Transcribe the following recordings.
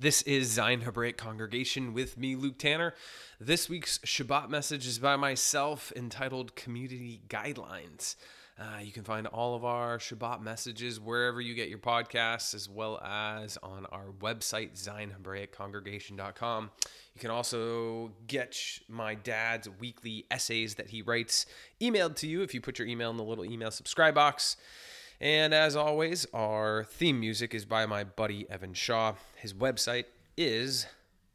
This is Zion Hebraic Congregation with me, Luke Tanner. This week's Shabbat message is by myself entitled Community Guidelines. Uh, you can find all of our Shabbat messages wherever you get your podcasts, as well as on our website, ZionHebraicCongregation.com. You can also get my dad's weekly essays that he writes emailed to you if you put your email in the little email subscribe box. And as always, our theme music is by my buddy Evan Shaw. His website is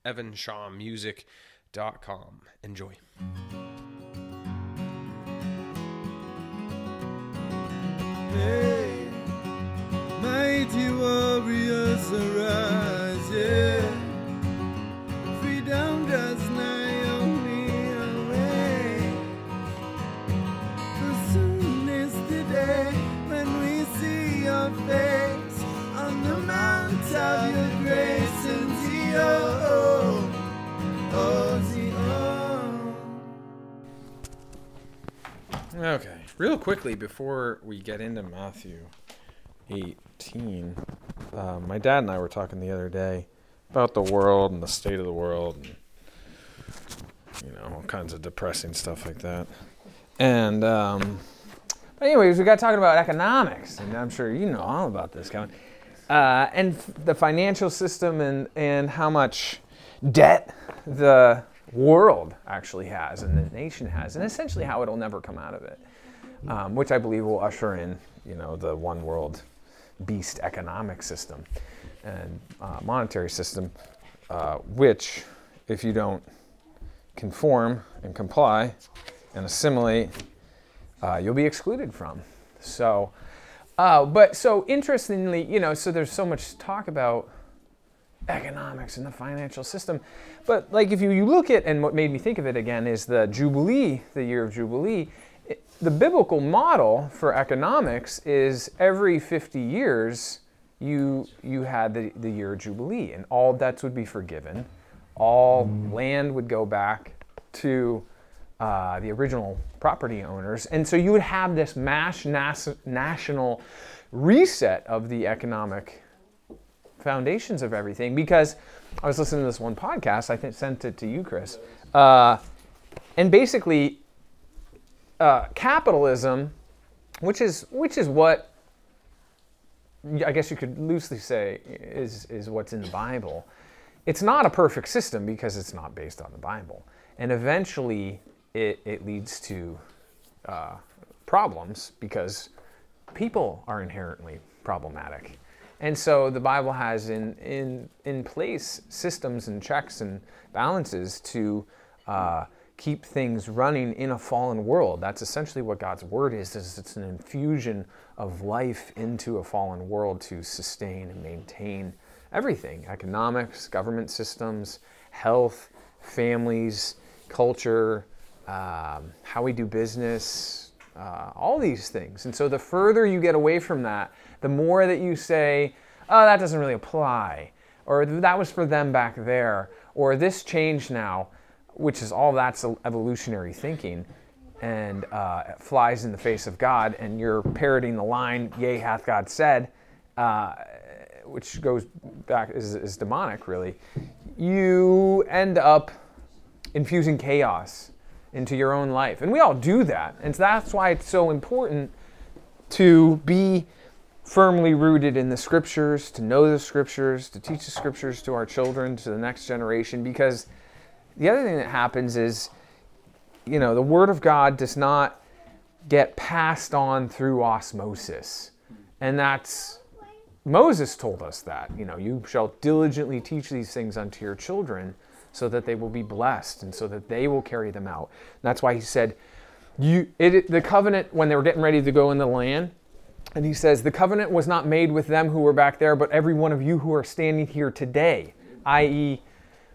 evanshawmusic.com. Enjoy. Hey, mighty warriors arise, Okay, real quickly before we get into Matthew 18, uh, my dad and I were talking the other day about the world and the state of the world, and you know all kinds of depressing stuff like that. And um, but anyways, we got talking about economics, and I'm sure you know all about this, Kevin, uh, and f- the financial system and and how much debt the world actually has and the nation has, and essentially how it'll never come out of it, um, which I believe will usher in, you know, the one world beast economic system and uh, monetary system, uh, which, if you don't conform and comply and assimilate, uh, you'll be excluded from. So, uh, but so interestingly, you know, so there's so much talk about economics and the financial system. But like if you, you look at, and what made me think of it again is the Jubilee, the year of Jubilee. It, the biblical model for economics is every 50 years you, you had the, the year of Jubilee and all debts would be forgiven. All land would go back to uh, the original property owners. And so you would have this mass nas- national reset of the economic foundations of everything because I was listening to this one podcast. I think sent it to you, Chris. Uh, and basically, uh, capitalism, which is which is what I guess you could loosely say is is what's in the Bible. It's not a perfect system because it's not based on the Bible, and eventually it, it leads to uh, problems because people are inherently problematic. And so the Bible has in, in, in place systems and checks and balances to uh, keep things running in a fallen world. That's essentially what God's word is, is it's an infusion of life into a fallen world to sustain and maintain everything, economics, government systems, health, families, culture, um, how we do business, uh, all these things. And so the further you get away from that, the more that you say, oh, that doesn't really apply, or that was for them back there, or this changed now, which is all that's evolutionary thinking and uh, flies in the face of God, and you're parroting the line, yea, hath God said, uh, which goes back, is, is demonic really, you end up infusing chaos into your own life. And we all do that. And that's why it's so important to be firmly rooted in the scriptures, to know the scriptures, to teach the scriptures to our children, to the next generation. Because the other thing that happens is, you know, the Word of God does not get passed on through osmosis. And that's, Moses told us that, you know, you shall diligently teach these things unto your children so that they will be blessed and so that they will carry them out. And that's why he said, you, it, the covenant, when they were getting ready to go in the land, and he says, The covenant was not made with them who were back there, but every one of you who are standing here today, i.e.,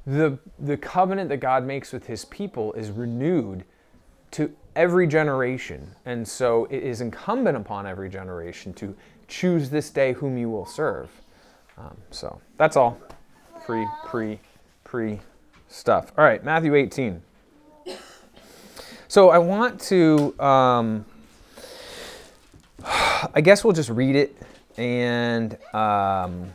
the, the covenant that God makes with his people is renewed to every generation. And so it is incumbent upon every generation to choose this day whom you will serve. Um, so that's all. Free, pre, pre stuff. All right, Matthew 18. So I want to, um, I guess we'll just read it and um,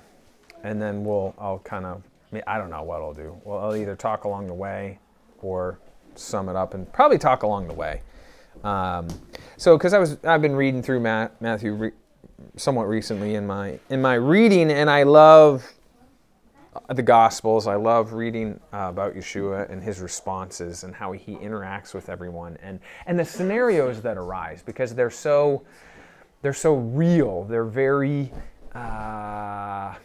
and then we'll I'll kind of I, mean, I don't know what I'll do. Well, I'll either talk along the way or sum it up and probably talk along the way. Um, so, because I was, I've been reading through Matt, Matthew re- somewhat recently in my in my reading, and I love the Gospels. I love reading uh, about Yeshua and his responses and how he interacts with everyone, and and the scenarios that arise because they're so they're so real. They're very uh,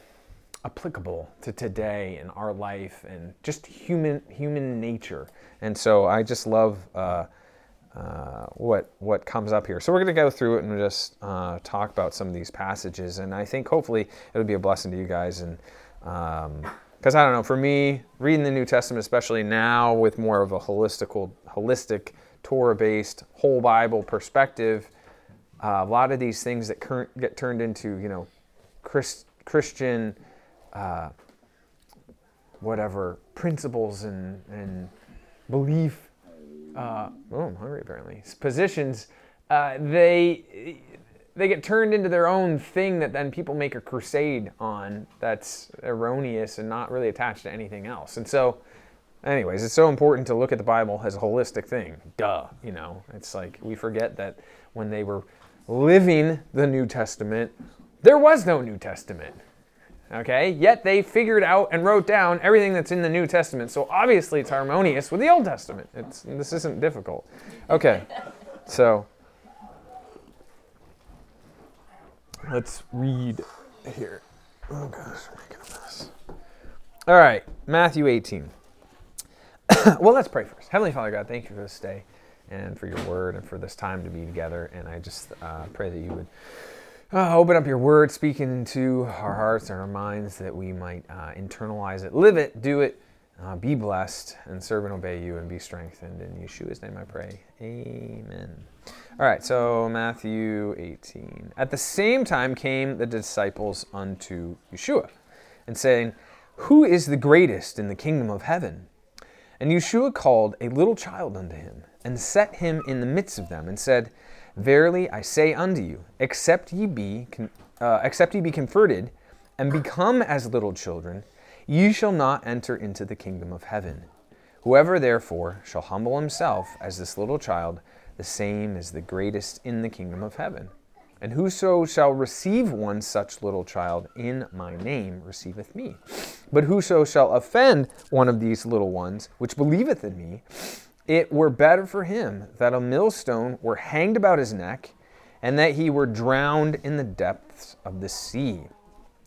applicable to today and our life and just human human nature. And so I just love uh, uh, what what comes up here. So we're going to go through it and just uh, talk about some of these passages. And I think hopefully it'll be a blessing to you guys. And because I don't know, for me, reading the New Testament, especially now with more of a holistical, holistic Torah-based whole Bible perspective, uh, a lot of these things that current, get turned into you know Christ, Christian uh, whatever principles and, and belief uh, oh i'm hungry apparently positions uh, they they get turned into their own thing that then people make a crusade on that's erroneous and not really attached to anything else. And so anyways it's so important to look at the bible as a holistic thing. Duh you know? It's like we forget that when they were living the new testament there was no new testament okay? Yet they figured out and wrote down everything that's in the New Testament. So obviously it's harmonious with the Old Testament. It's, this isn't difficult. Okay, so let's read here. Oh gosh, I'm making a mess. All right, Matthew 18. well, let's pray first. Heavenly Father God, thank you for this day and for your word and for this time to be together. And I just uh, pray that you would uh, open up your word, speak into our hearts and our minds that we might uh, internalize it, live it, do it, uh, be blessed, and serve and obey you and be strengthened. In Yeshua's name I pray. Amen. All right, so Matthew 18. At the same time came the disciples unto Yeshua, and saying, Who is the greatest in the kingdom of heaven? And Yeshua called a little child unto him, and set him in the midst of them, and said, Verily I say unto you, except ye be uh, except ye be converted and become as little children, ye shall not enter into the kingdom of heaven. Whoever therefore shall humble himself as this little child, the same is the greatest in the kingdom of heaven. And whoso shall receive one such little child in my name receiveth me. But whoso shall offend one of these little ones, which believeth in me, it were better for him that a millstone were hanged about his neck, and that he were drowned in the depths of the sea.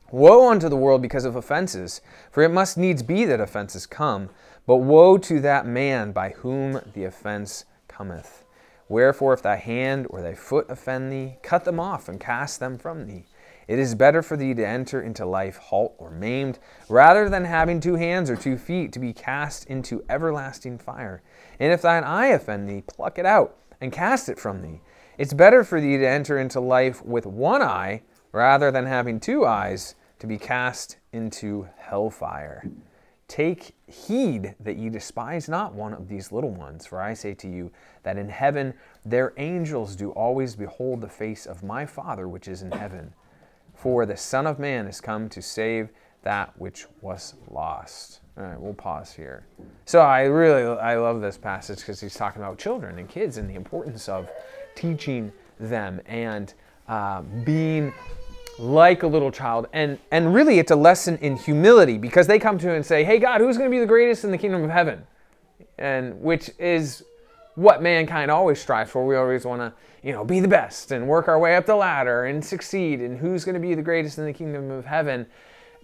Woe unto the world because of offenses, for it must needs be that offenses come, but woe to that man by whom the offense cometh. Wherefore, if thy hand or thy foot offend thee, cut them off and cast them from thee. It is better for thee to enter into life halt or maimed, rather than having two hands or two feet to be cast into everlasting fire. And if thine eye offend thee, pluck it out and cast it from thee. It's better for thee to enter into life with one eye, rather than having two eyes to be cast into hellfire. Take heed that ye despise not one of these little ones, for I say to you that in heaven their angels do always behold the face of my Father which is in heaven. For the Son of Man is come to save that which was lost. All right, we'll pause here. So I really I love this passage because he's talking about children and kids and the importance of teaching them and uh, being like a little child and and really it's a lesson in humility because they come to him and say hey god who's going to be the greatest in the kingdom of heaven and which is what mankind always strives for we always want to you know, be the best and work our way up the ladder and succeed and who's going to be the greatest in the kingdom of heaven.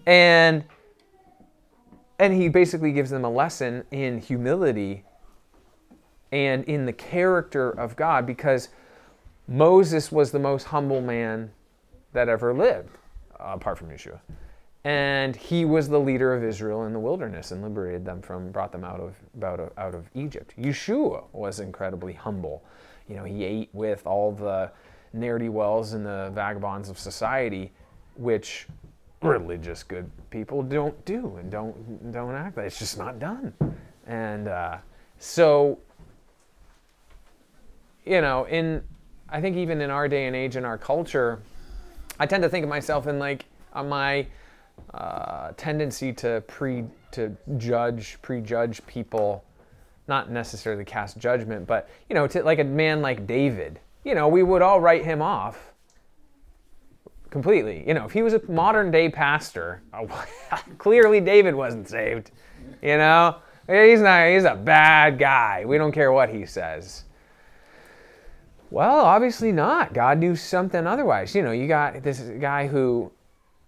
And and he basically gives them a lesson in humility and in the character of God because Moses was the most humble man that ever lived, apart from Yeshua. And he was the leader of Israel in the wilderness and liberated them from, brought them out of, out of, out of Egypt. Yeshua was incredibly humble you know, he ate with all the ne'er wells and the vagabonds of society, which religious good people don't do and don't don't act it's just not done. And uh, so, you know, in I think even in our day and age in our culture, I tend to think of myself in like on my uh, tendency to pre to judge prejudge people, not necessarily cast judgment, but you know, to, like a man like David, you know, we would all write him off completely. You know, if he was a modern day pastor, clearly David wasn't saved. You know, he's not. He's a bad guy. We don't care what he says. Well, obviously not. God knew something otherwise. You know, you got this guy who,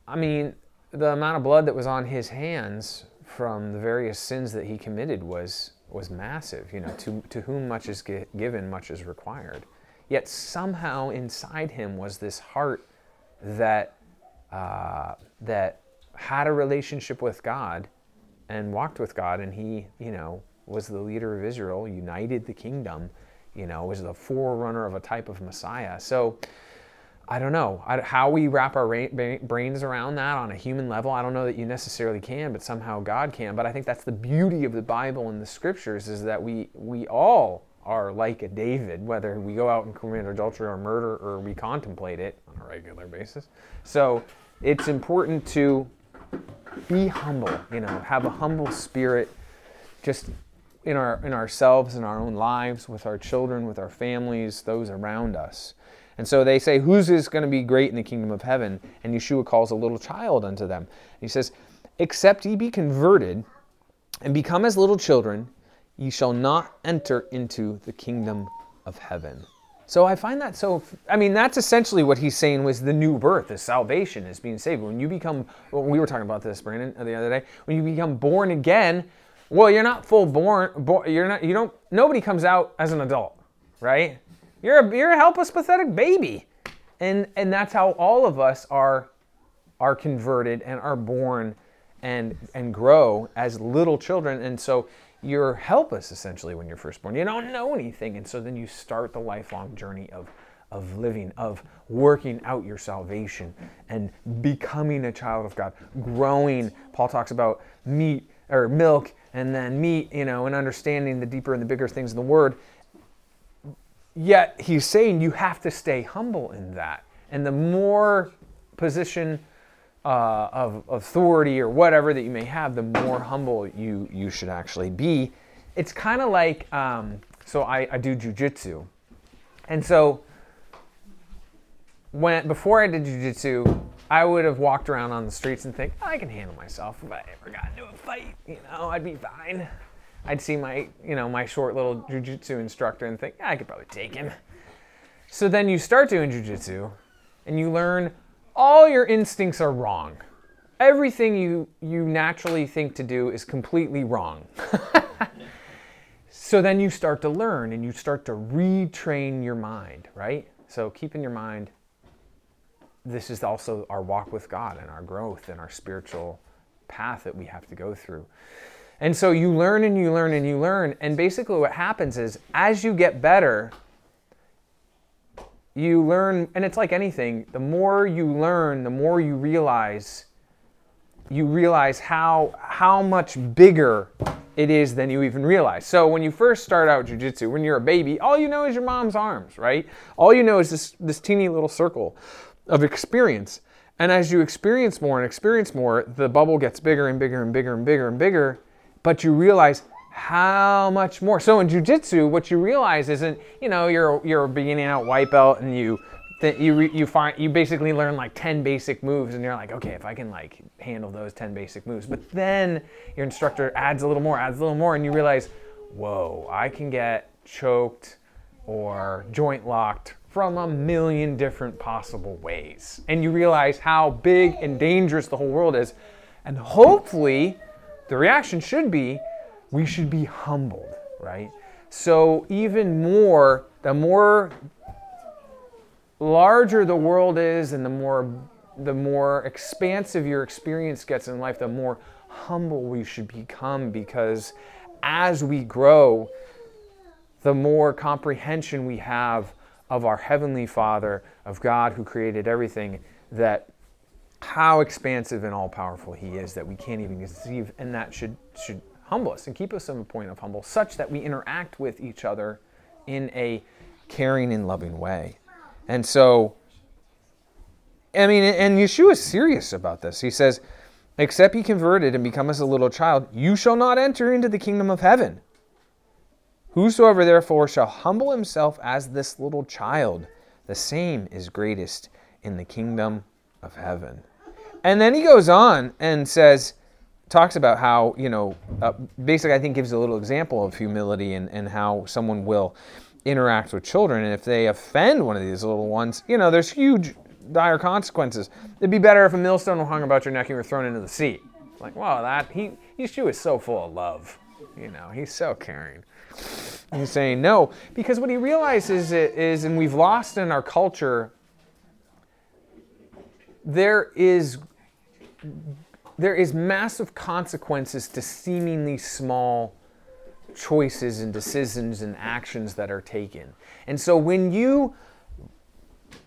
I mean, the amount of blood that was on his hands from the various sins that he committed was was massive. You know, to to whom much is given, much is required. Yet somehow inside him was this heart that uh, that had a relationship with God and walked with God, and he, you know, was the leader of Israel, united the kingdom, you know, was the forerunner of a type of Messiah. So I don't know how we wrap our brains around that on a human level. I don't know that you necessarily can, but somehow God can. But I think that's the beauty of the Bible and the Scriptures is that we we all are like a David, whether we go out and commit adultery or murder or we contemplate it on a regular basis. So it's important to be humble, you know, have a humble spirit just in our in ourselves in our own lives with our children with our families those around us and so they say who's is going to be great in the kingdom of heaven and yeshua calls a little child unto them he says except ye be converted and become as little children ye shall not enter into the kingdom of heaven. So I find that so, I mean, that's essentially what he's saying was the new birth, is salvation, is being saved. When you become, well, we were talking about this, Brandon, the other day, when you become born again, well, you're not full born, you're not, you don't, nobody comes out as an adult, right? You're a, you're a helpless, pathetic baby. And, and that's how all of us are, are converted and are born and, and grow as little children. And so you're helpless essentially when you're first born. You don't know anything. And so then you start the lifelong journey of, of living, of working out your salvation and becoming a child of God, growing. Paul talks about meat or milk and then meat, you know, and understanding the deeper and the bigger things in the word. Yet he's saying you have to stay humble in that. And the more position uh, of authority or whatever that you may have, the more humble you you should actually be. It's kind of like um, so I, I do jujitsu, and so when before I did jujitsu, I would have walked around on the streets and think I can handle myself. If I ever got into a fight, you know, I'd be fine. I'd see my you know my short little jujitsu instructor and think I could probably take him. So then you start doing jujitsu, and you learn all your instincts are wrong. Everything you, you naturally think to do is completely wrong. so then you start to learn and you start to retrain your mind, right? So keep in your mind this is also our walk with God and our growth and our spiritual path that we have to go through. And so you learn and you learn and you learn. And basically, what happens is as you get better, you learn, and it's like anything, the more you learn, the more you realize you realize how how much bigger it is than you even realize. So when you first start out jujitsu, when you're a baby, all you know is your mom's arms, right? All you know is this this teeny little circle of experience. And as you experience more and experience more, the bubble gets bigger and bigger and bigger and bigger and bigger, but you realize how much more. So in jujitsu, what you realize isn't, you know, you're you're beginning out white belt and you that you you find you basically learn like 10 basic moves and you're like, okay, if I can like handle those 10 basic moves. But then your instructor adds a little more, adds a little more and you realize, "Whoa, I can get choked or joint locked from a million different possible ways." And you realize how big and dangerous the whole world is. And hopefully the reaction should be we should be humbled, right? So, even more, the more larger the world is and the more the more expansive your experience gets in life, the more humble we should become because as we grow, the more comprehension we have of our Heavenly Father, of God who created everything, that how expansive and all powerful He is that we can't even conceive, and that should, should humble us and keep us in a point of humble, such that we interact with each other in a caring and loving way. And so, I mean, and Yeshua is serious about this. He says, except ye converted and become as a little child, you shall not enter into the kingdom of heaven. Whosoever therefore shall humble himself as this little child, the same is greatest in the kingdom of heaven. And then he goes on and says, talks about how, you know, uh, basically, I think gives a little example of humility and, and how someone will interact with children. And if they offend one of these little ones, you know, there's huge, dire consequences. It'd be better if a millstone were hung about your neck and you were thrown into the sea. Like, wow, that, he, Yeshua is so full of love. You know, he's so caring. He's saying no, because what he realizes is, and we've lost in our culture, there is there is massive consequences to seemingly small choices and decisions and actions that are taken. And so when you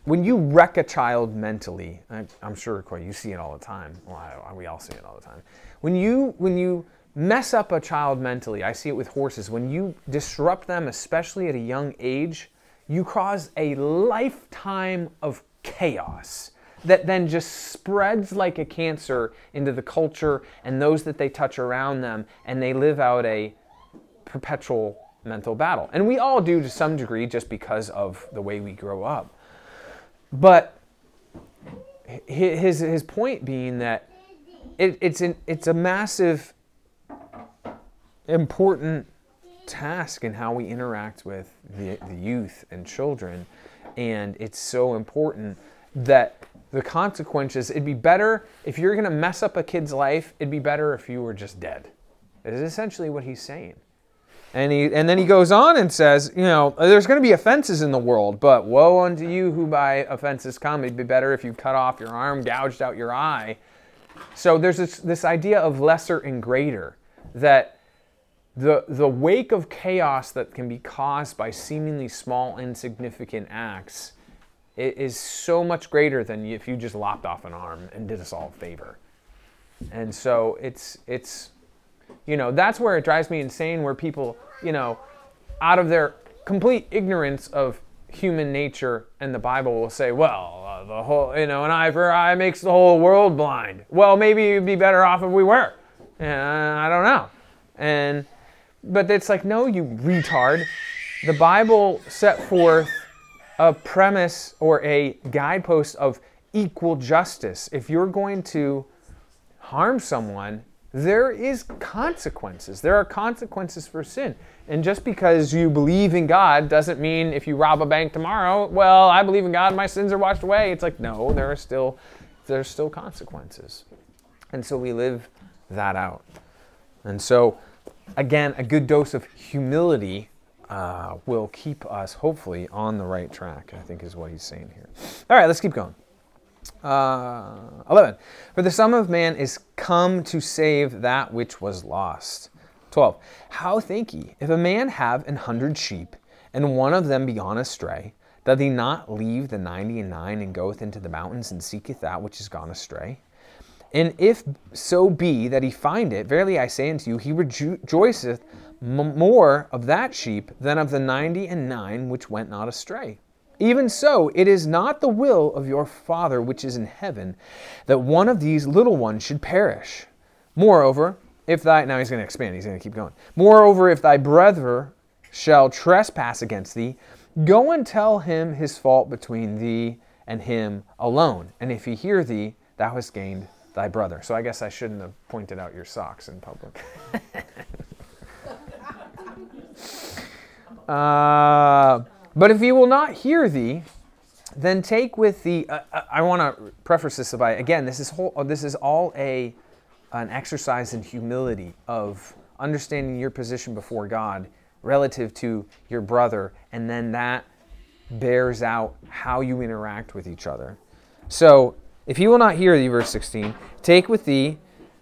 when you wreck a child mentally, I, am sure Corey, you see it all the time. Well, I, we all see it all the time. When you when you mess up a child mentally, I see it with horses. When you disrupt them, especially at a young age, you cause a lifetime of chaos that then just spreads like a cancer into the culture and those that they touch around them, and they live out a perpetual mental battle. And we all do to some degree just because of the way we grow up. But his, his point being that it, it's, an, it's a massive, important task in how we interact with the, the youth and children. And it's so important that the consequences, it'd be better if you're going to mess up a kid's life, it'd be better if you were just dead. Is essentially what he's saying. And, he, and then he goes on and says, you know, there's going to be offenses in the world, but woe unto you who by offenses come. It'd be better if you cut off your arm, gouged out your eye. So there's this, this idea of lesser and greater, that the, the wake of chaos that can be caused by seemingly small, insignificant acts is so much greater than if you just lopped off an arm and did us all a favor. And so it's it's you know that's where it drives me insane where people you know out of their complete ignorance of human nature and the Bible will say, well, uh, the whole you know an eye for eye makes the whole world blind. Well, maybe it'd be better off if we were. Uh, I don't know. And but it's like no, you retard. The Bible set forth a premise or a guidepost of equal justice. If you're going to harm someone, there is consequences. There are consequences for sin. And just because you believe in God doesn't mean if you rob a bank tomorrow, well, I believe in God, my sins are washed away. It's like no, there are still there's still consequences. And so we live that out. And so again, a good dose of humility uh, will keep us hopefully on the right track, I think is what he's saying here. All right, let's keep going. Uh, 11. For the Son of Man is come to save that which was lost. 12. How think ye, if a man have an hundred sheep, and one of them be gone astray, doth he not leave the ninety and nine and goeth into the mountains and seeketh that which is gone astray? And if so be that he find it, verily I say unto you, he rejoiceth more of that sheep than of the ninety and nine which went not astray. Even so, it is not the will of your Father which is in heaven that one of these little ones should perish. Moreover, if thy now he's going to expand, he's going to keep going. Moreover, if thy brother shall trespass against thee, go and tell him his fault between thee and him alone. And if he hear thee, thou hast gained thy brother. So I guess I shouldn't have pointed out your socks in public. Uh, but if he will not hear thee, then take with thee. Uh, uh I want to preface this by again. This is whole. This is all a an exercise in humility of understanding your position before God relative to your brother, and then that bears out how you interact with each other. So, if he will not hear thee, verse 16, take with thee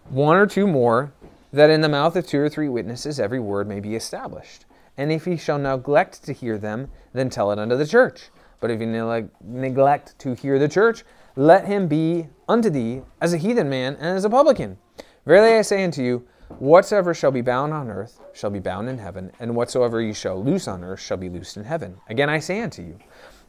one or two more, that in the mouth of two or three witnesses every word may be established. And if he shall neglect to hear them, then tell it unto the church. But if he ne- neglect to hear the church, let him be unto thee as a heathen man and as a publican. Verily I say unto you, whatsoever shall be bound on earth shall be bound in heaven, and whatsoever ye shall loose on earth shall be loosed in heaven. Again I say unto you,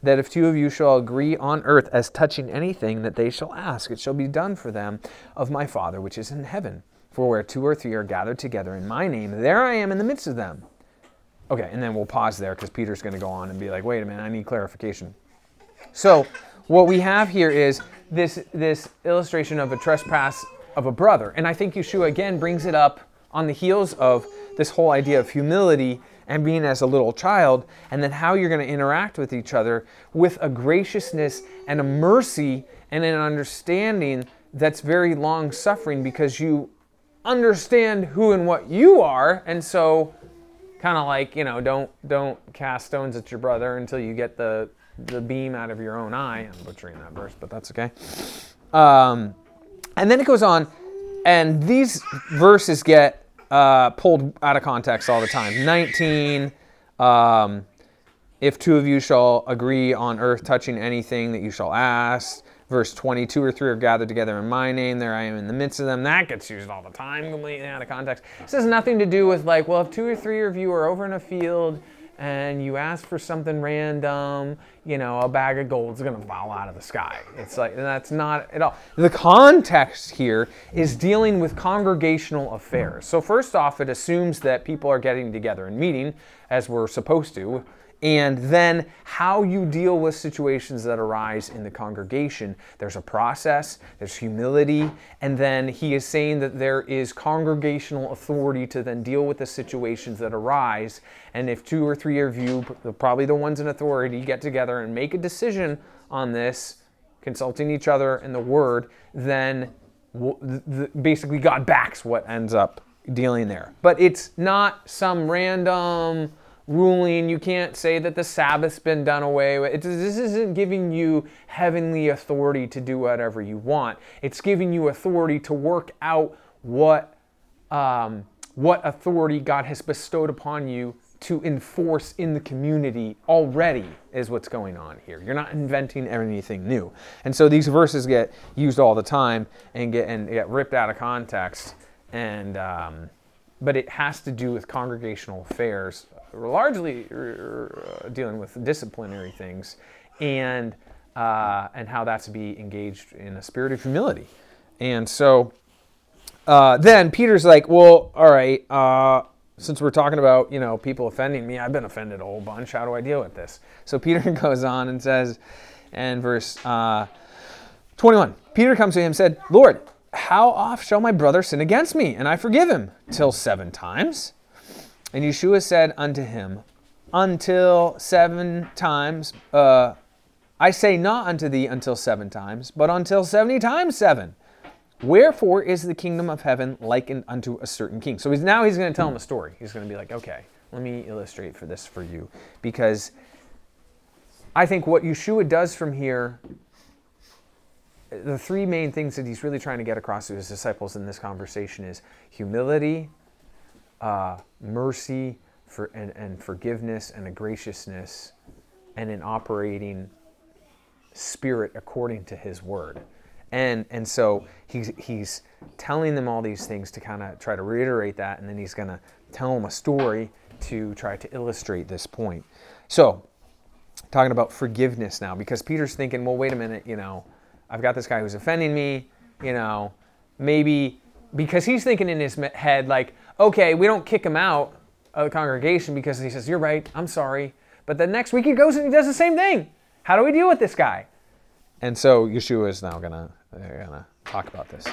that if two of you shall agree on earth as touching anything that they shall ask, it shall be done for them of my Father which is in heaven. For where two or three are gathered together in my name, there I am in the midst of them. Okay, and then we'll pause there because Peter's going to go on and be like, wait a minute, I need clarification. So, what we have here is this, this illustration of a trespass of a brother. And I think Yeshua again brings it up on the heels of this whole idea of humility and being as a little child, and then how you're going to interact with each other with a graciousness and a mercy and an understanding that's very long suffering because you understand who and what you are. And so kind of like you know don't don't cast stones at your brother until you get the the beam out of your own eye. I'm butchering that verse but that's okay. Um, and then it goes on and these verses get uh, pulled out of context all the time. 19 um, if two of you shall agree on earth touching anything that you shall ask verse 22 or 3 are gathered together in my name there i am in the midst of them. That gets used all the time completely out of context. This has nothing to do with like well if two or three of you are over in a field and you ask for something random you know a bag of gold is going to fall out of the sky. It's like that's not at all. The context here is dealing with congregational affairs. So first off it assumes that people are getting together and meeting as we're supposed to and then how you deal with situations that arise in the congregation. There's a process, there's humility, and then he is saying that there is congregational authority to then deal with the situations that arise. And if two or three of you, probably the ones in authority, get together and make a decision on this, consulting each other in the word, then basically God backs what ends up dealing there. But it's not some random ruling. You can't say that the Sabbath's been done away with. this isn't giving you heavenly authority to do whatever you want. It's giving you authority to work out what um, what authority God has bestowed upon you to enforce in the community already is what's going on here. You're not inventing anything new. And so these verses get used all the time and get and get ripped out of context. And um, but it has to do with congregational affairs largely uh, dealing with disciplinary things and uh, and how that's to be engaged in a spirit of humility. And so uh, then Peter's like, well, all right, uh, since we're talking about you know people offending me, I've been offended a whole bunch. How do I deal with this? So Peter goes on and says, and verse uh, 21, Peter comes to him and said, Lord, how oft shall my brother sin against me and I forgive him? Till seven times? And Yeshua said unto him, Until seven times, uh, I say not unto thee until seven times, but until seventy times seven. Wherefore is the kingdom of heaven likened unto a certain king? So he's, now he's going to tell him a story. He's going to be like, okay, let me illustrate for this for you. Because I think what Yeshua does from here, the three main things that he's really trying to get across to his disciples in this conversation is humility, uh, mercy for, and, and forgiveness and a graciousness and an operating spirit according to his word. And, and so he's, he's telling them all these things to kind of try to reiterate that, and then he's going to tell them a story to try to illustrate this point. So, talking about forgiveness now, because Peter's thinking, well, wait a minute, you know, I've got this guy who's offending me, you know, maybe because he's thinking in his head, like, okay, we don't kick him out of the congregation because he says, You're right, I'm sorry. But the next week he goes and he does the same thing. How do we deal with this guy? And so Yeshua is now gonna, uh, gonna talk about this.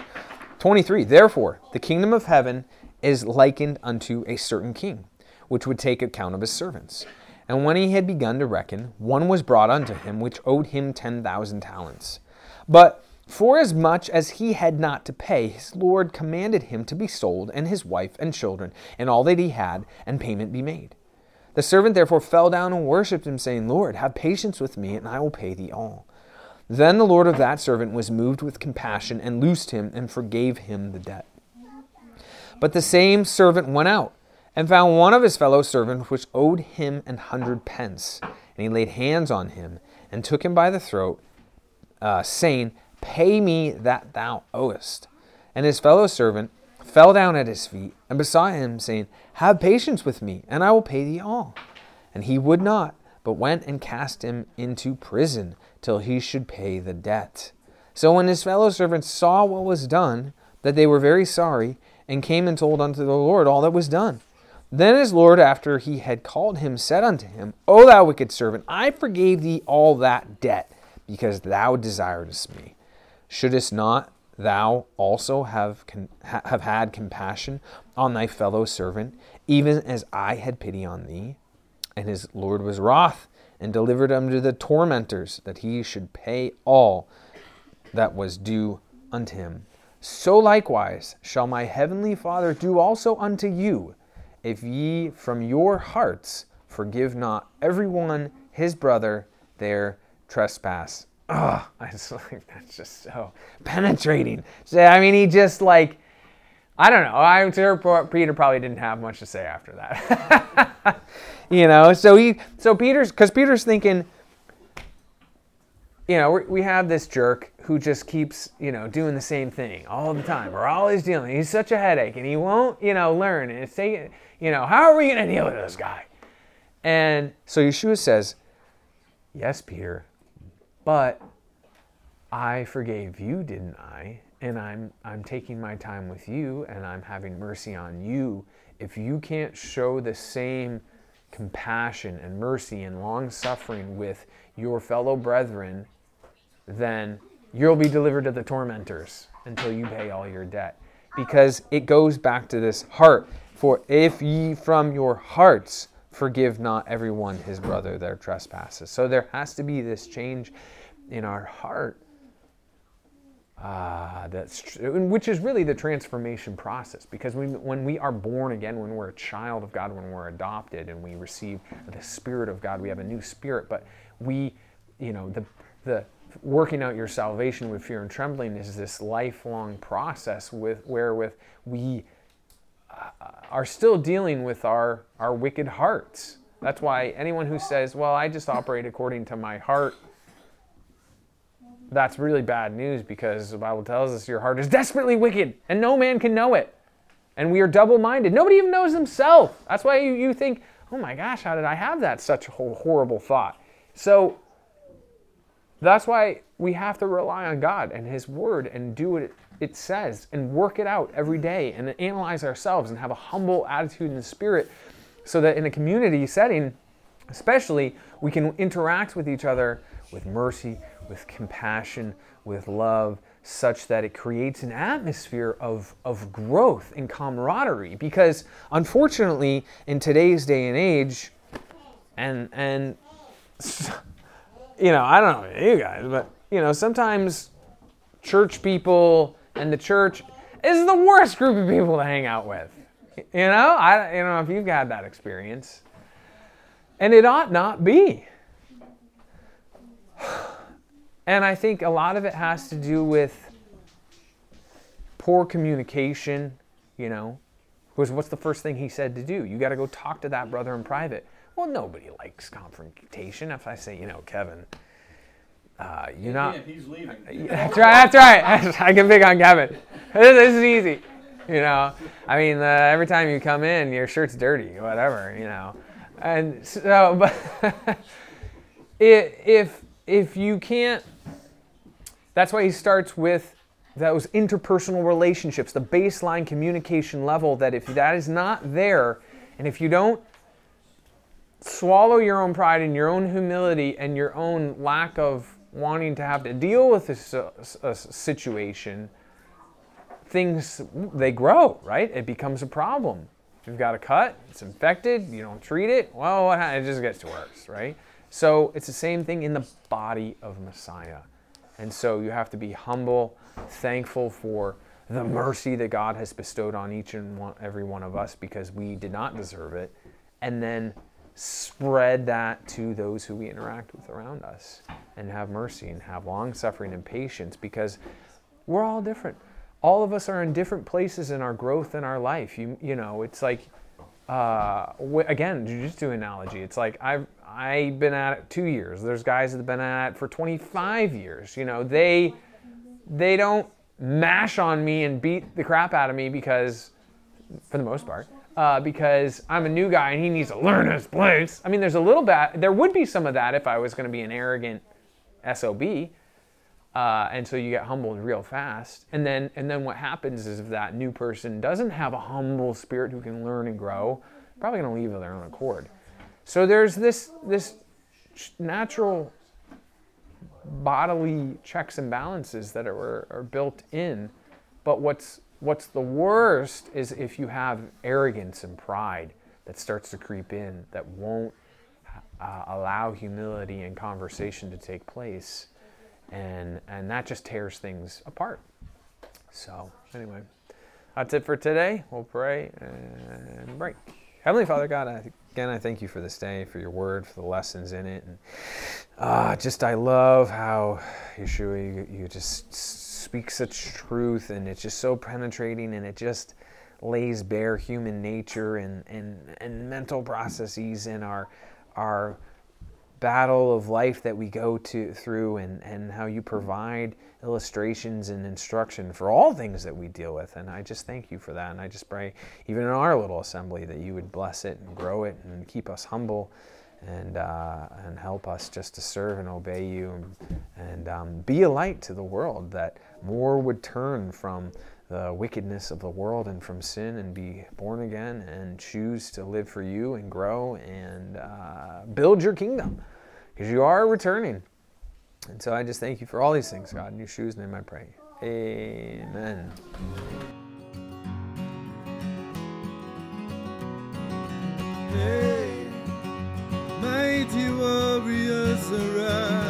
23. Therefore, the kingdom of heaven is likened unto a certain king, which would take account of his servants. And when he had begun to reckon, one was brought unto him which owed him ten thousand talents. But Forasmuch as he had not to pay, his lord commanded him to be sold, and his wife and children, and all that he had, and payment be made. The servant therefore fell down and worshipped him, saying, Lord, have patience with me, and I will pay thee all. Then the lord of that servant was moved with compassion, and loosed him, and forgave him the debt. But the same servant went out, and found one of his fellow servants which owed him an hundred pence. And he laid hands on him, and took him by the throat, uh, saying, Pay me that thou owest. And his fellow servant fell down at his feet and besought him, saying, Have patience with me, and I will pay thee all. And he would not, but went and cast him into prison till he should pay the debt. So when his fellow servants saw what was done, that they were very sorry, and came and told unto the Lord all that was done. Then his Lord, after he had called him, said unto him, O thou wicked servant, I forgave thee all that debt, because thou desiredst me. Shouldest not thou also have, have had compassion on thy fellow servant, even as I had pity on thee? And his Lord was wroth, and delivered him to the tormentors, that he should pay all that was due unto him. So likewise shall my heavenly Father do also unto you, if ye from your hearts forgive not every one his brother their trespass. Ugh, I just like that's just so penetrating. So, I mean, he just like I don't know. I'm sure Peter probably didn't have much to say after that. you know, so he so Peter's because Peter's thinking you know, we have this jerk who just keeps, you know, doing the same thing all the time. We're always dealing. He's such a headache, and he won't, you know, learn. And it's taking, you know, how are we going to deal with this guy? And so Yeshua says, "Yes, Peter, but I forgave you, didn't I? And I'm I'm taking my time with you, and I'm having mercy on you. If you can't show the same compassion and mercy and long suffering with your fellow brethren, then you'll be delivered to the tormentors until you pay all your debt. Because it goes back to this heart. For if ye from your hearts forgive not everyone his brother their trespasses. So there has to be this change in our heart. Ah, that's which is really the transformation process because we, when we are born again, when we're a child of God, when we're adopted and we receive the Spirit of God, we have a new spirit. But we, you know, the the working out your salvation with fear and trembling is this lifelong process with wherewith we uh, are still dealing with our our wicked hearts. That's why anyone who says, "Well, I just operate according to my heart," that's really bad news because the Bible tells us your heart is desperately wicked and no man can know it. And we are double minded. Nobody even knows themselves. That's why you, you think, oh my gosh, how did I have that such a horrible thought? So that's why we have to rely on God and His Word and do what it says and work it out every day and analyze ourselves and have a humble attitude and Spirit so that in a community setting, especially, we can interact with each other with mercy, with compassion, with love, such that it creates an atmosphere of, of growth and camaraderie. Because unfortunately, in today's day and age, and and you know, I don't know you guys, but you know, sometimes church people and the church is the worst group of people to hang out with. You know, I you know if you've had that experience, and it ought not be. And I think a lot of it has to do with poor communication, you know. Because what's the first thing he said to do? You got to go talk to that brother in private. Well, nobody likes confrontation. If I say, you know, Kevin, uh, you're not. he's leaving. That's right. That's right. I can pick on Kevin. This, is easy. You know, I mean, uh, every time you come in, your shirt's dirty, whatever. You know, and so, but if if you can't, that's why he starts with those interpersonal relationships, the baseline communication level. That if that is not there, and if you don't swallow your own pride and your own humility and your own lack of wanting to have to deal with this uh, situation, things they grow, right? It becomes a problem. You've got a cut, it's infected, you don't treat it, well, it just gets worse, right? So it's the same thing in the body of Messiah. And so you have to be humble, thankful for the mercy that God has bestowed on each and one, every one of us because we did not deserve it. And then spread that to those who we interact with around us and have mercy and have long suffering and patience because we're all different. All of us are in different places in our growth in our life. You, you know, it's like, uh, again, jujitsu analogy. It's like I've I've been at it two years. There's guys that have been at it for 25 years. You know, they they don't mash on me and beat the crap out of me because for the most part, uh, because I'm a new guy and he needs to learn his place. I mean, there's a little bit, there would be some of that if I was going to be an arrogant SOB. Uh, and so you get humbled real fast. And then, and then what happens is if that new person doesn't have a humble spirit who can learn and grow, probably going to leave of their own accord. So there's this, this natural bodily checks and balances that are, are built in. But what's, what's the worst is if you have arrogance and pride that starts to creep in that won't uh, allow humility and conversation to take place. And, and that just tears things apart. So, anyway, that's it for today. We'll pray and break. Heavenly Father God, I, again, I thank you for this day, for your word, for the lessons in it. And uh, just, I love how, Yeshua, you, you just speak such truth and it's just so penetrating and it just lays bare human nature and, and, and mental processes in our, our battle of life that we go to through and, and how you provide illustrations and instruction for all things that we deal with. And I just thank you for that. And I just pray, even in our little assembly, that you would bless it and grow it and keep us humble and, uh, and help us just to serve and obey you and, and um, be a light to the world that more would turn from the wickedness of the world and from sin and be born again and choose to live for you and grow and uh, build your kingdom because you are returning. And so I just thank you for all these things, God. In Yeshua's name I pray. Amen. Hey, mighty warriors arise,